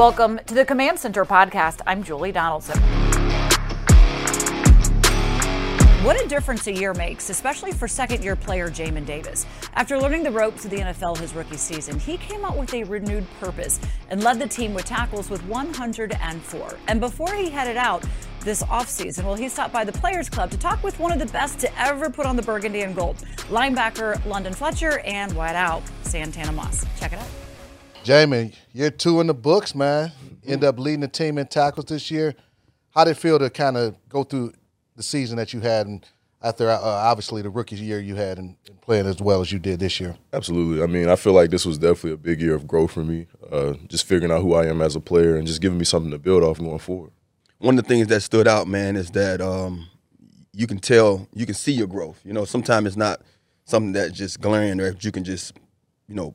Welcome to the Command Center podcast. I'm Julie Donaldson. What a difference a year makes, especially for second year player Jamin Davis. After learning the ropes of the NFL his rookie season, he came out with a renewed purpose and led the team with tackles with 104. And before he headed out this offseason, well, he stopped by the Players Club to talk with one of the best to ever put on the burgundy and gold linebacker London Fletcher and wideout Santana Moss. Check it out. Jamin, you're two in the books, man. End up leading the team in tackles this year. How did it feel to kind of go through the season that you had, and after uh, obviously the rookie year you had and playing as well as you did this year? Absolutely. I mean, I feel like this was definitely a big year of growth for me. Uh, just figuring out who I am as a player and just giving me something to build off going forward. One of the things that stood out, man, is that um, you can tell, you can see your growth. You know, sometimes it's not something that's just glaring or you can just, you know,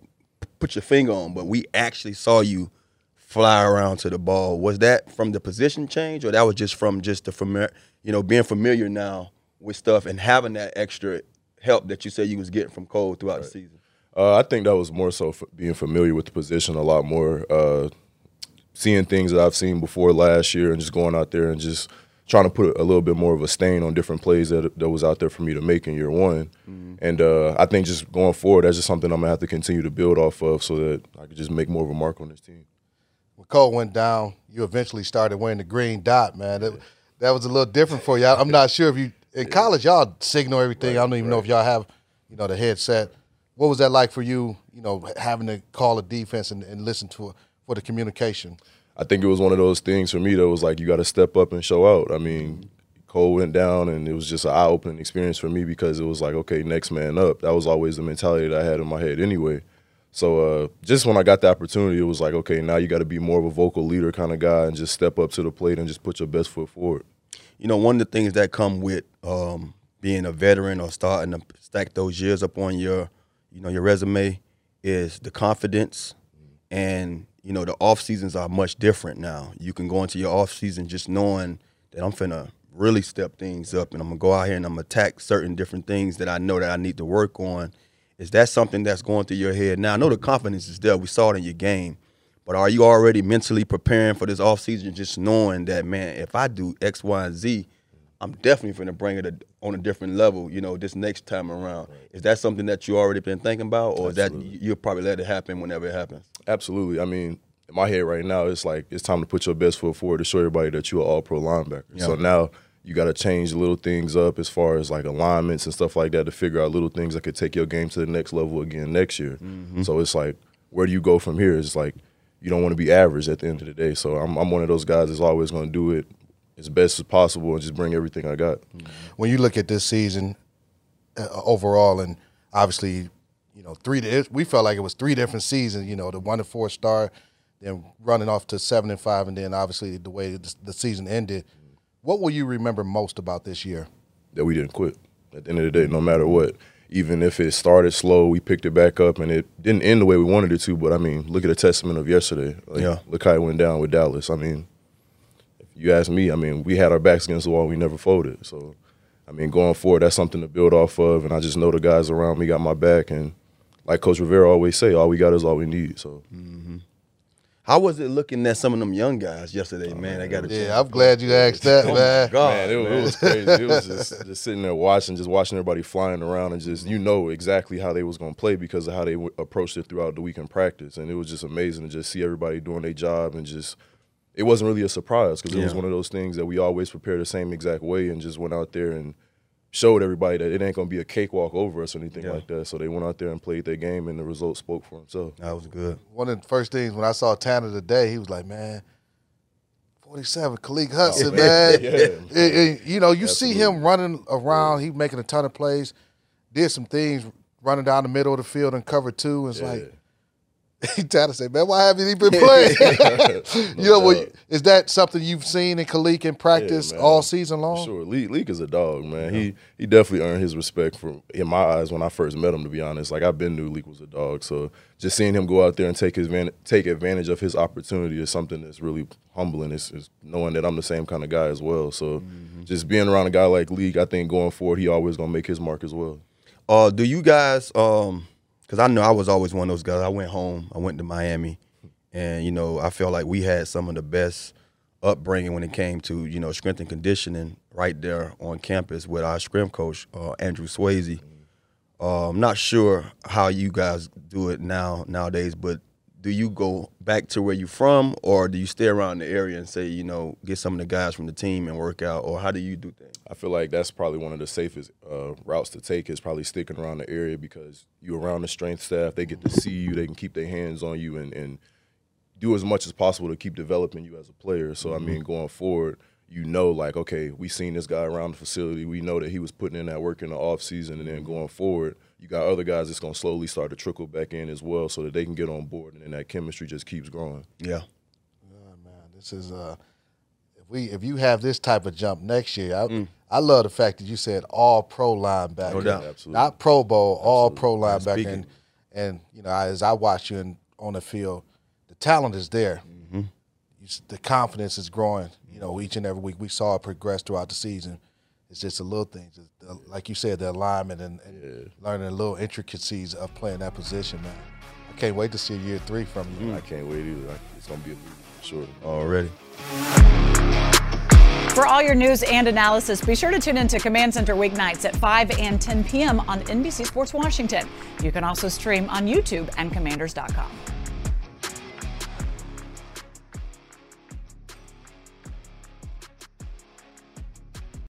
put your finger on, but we actually saw you fly around to the ball. Was that from the position change, or that was just from just the familiar, you know, being familiar now with stuff and having that extra help that you said you was getting from Cole throughout right. the season? Uh, I think that was more so being familiar with the position a lot more, uh, seeing things that I've seen before last year, and just going out there and just trying to put a little bit more of a stain on different plays that that was out there for me to make in year one. Mm-hmm. And uh, I think just going forward, that's just something I'm gonna have to continue to build off of, so that I could just make more of a mark on this team. When Cole went down, you eventually started wearing the green dot, man. It, that was a little different for you. I'm not sure if you in college y'all signal everything. Right, I don't even right. know if y'all have you know the headset. What was that like for you? You know, having to call a defense and, and listen to it for the communication. I think it was one of those things for me that was like you got to step up and show out. I mean, Cole went down, and it was just an eye opening experience for me because it was like, okay, next man up. That was always the mentality that I had in my head anyway. So uh, just when I got the opportunity, it was like, okay, now you got to be more of a vocal leader kind of guy and just step up to the plate and just put your best foot forward. You know, one of the things that come with um, being a veteran or starting to stack those years up on your, you know, your resume is the confidence, and you know the off seasons are much different now. You can go into your off season just knowing that I'm finna really step things up, and I'm gonna go out here and I'm gonna attack certain different things that I know that I need to work on is that something that's going through your head now? I know the confidence is there. We saw it in your game. But are you already mentally preparing for this off season, just knowing that, man, if I do X, Y, and Z, I'm definitely going to bring it a, on a different level, you know, this next time around. Is that something that you already been thinking about, or Absolutely. is that you'll probably let it happen whenever it happens? Absolutely. I mean, in my head right now, it's like it's time to put your best foot forward to show everybody that you're an all pro linebacker. Yeah. So now – you got to change little things up as far as like alignments and stuff like that to figure out little things that could take your game to the next level again next year. Mm-hmm. So it's like, where do you go from here? It's like you don't want to be average at the end of the day. So I'm, I'm one of those guys that's always going to do it as best as possible and just bring everything I got. Mm-hmm. When you look at this season uh, overall, and obviously, you know, three we felt like it was three different seasons. You know, the one to four star, then running off to seven and five, and then obviously the way the, the season ended. What will you remember most about this year? That we didn't quit. At the end of the day, no matter what, even if it started slow, we picked it back up, and it didn't end the way we wanted it to. But I mean, look at the testament of yesterday. Like, yeah. Look how it went down with Dallas. I mean, you ask me, I mean, we had our backs against the wall. We never folded. So, I mean, going forward, that's something to build off of. And I just know the guys around me got my back. And like Coach Rivera always say, all we got is all we need. So. Mm-hmm. How was it looking at some of them young guys yesterday, oh, man? I got to. Yeah, I'm glad you asked that, oh man. God, man, it, man. it, was crazy. it was just, just sitting there watching, just watching everybody flying around, and just you know exactly how they was gonna play because of how they w- approached it throughout the week in practice, and it was just amazing to just see everybody doing their job and just. It wasn't really a surprise because it yeah. was one of those things that we always prepare the same exact way and just went out there and showed everybody that it ain't gonna be a cakewalk over us or anything yeah. like that. So they went out there and played their game, and the result spoke for themselves. That was good. One of the first things when I saw Tanner today, he was like, "Man, 47, Khaleke Hudson, oh, man. yeah. It, it, you know, you Absolutely. see him running around. He making a ton of plays. Did some things running down the middle of the field and cover two. It's yeah. like he tried to say, man, why haven't he been playing? you know, well, is that something you've seen in Khaleke in practice yeah, all season long? For sure, Leak, Leak is a dog, man. Yeah. He he definitely earned his respect from in my eyes when I first met him. To be honest, like I've been knew Leak was a dog, so just seeing him go out there and take his take advantage of his opportunity is something that's really humbling. It's, it's knowing that I'm the same kind of guy as well. So mm-hmm. just being around a guy like Leak, I think going forward, he always gonna make his mark as well. Uh, do you guys um because I know I was always one of those guys. I went home, I went to Miami, and you know I felt like we had some of the best upbringing when it came to you know strength and conditioning right there on campus with our scrim coach uh, Andreu Swasey. Uh, I'm not sure how you guys do it now nowadays, but do you go back to where you're from, or do you stay around the area and say, you know, get some of the guys from the team and work out, or how do you do things? I feel like that's probably one of the safest uh, routes to take is probably sticking around the area because you're around the strength staff. They get to see you. They can keep their hands on you and, and do as much as possible to keep developing you as a player. So mm-hmm. I mean, going forward, you know, like okay, we seen this guy around the facility. We know that he was putting in that work in the off season, and then going forward you got other guys that's gonna slowly start to trickle back in as well, so that they can get on board, and then that chemistry just keeps growing. Yeah. Oh, man, this is uh, if we if you have this type of jump next year, I, mm. I love the fact that you said all pro linebacker, no doubt, absolutely, not Pro Bowl, absolutely. all pro linebacker, and, and you know as I watch you in, on the field, the talent is there. Mm-hmm. You, the confidence is growing. You know, each and every week we saw it progress throughout the season. It's just the little things, like you said, the alignment and, and yeah. learning the little intricacies of playing that position, man. I can't wait to see year three from you. Mm. I can't wait either. It's gonna be a sure already. For all your news and analysis, be sure to tune in to Command Center weeknights at 5 and 10 p.m. on NBC Sports Washington. You can also stream on YouTube and commanders.com.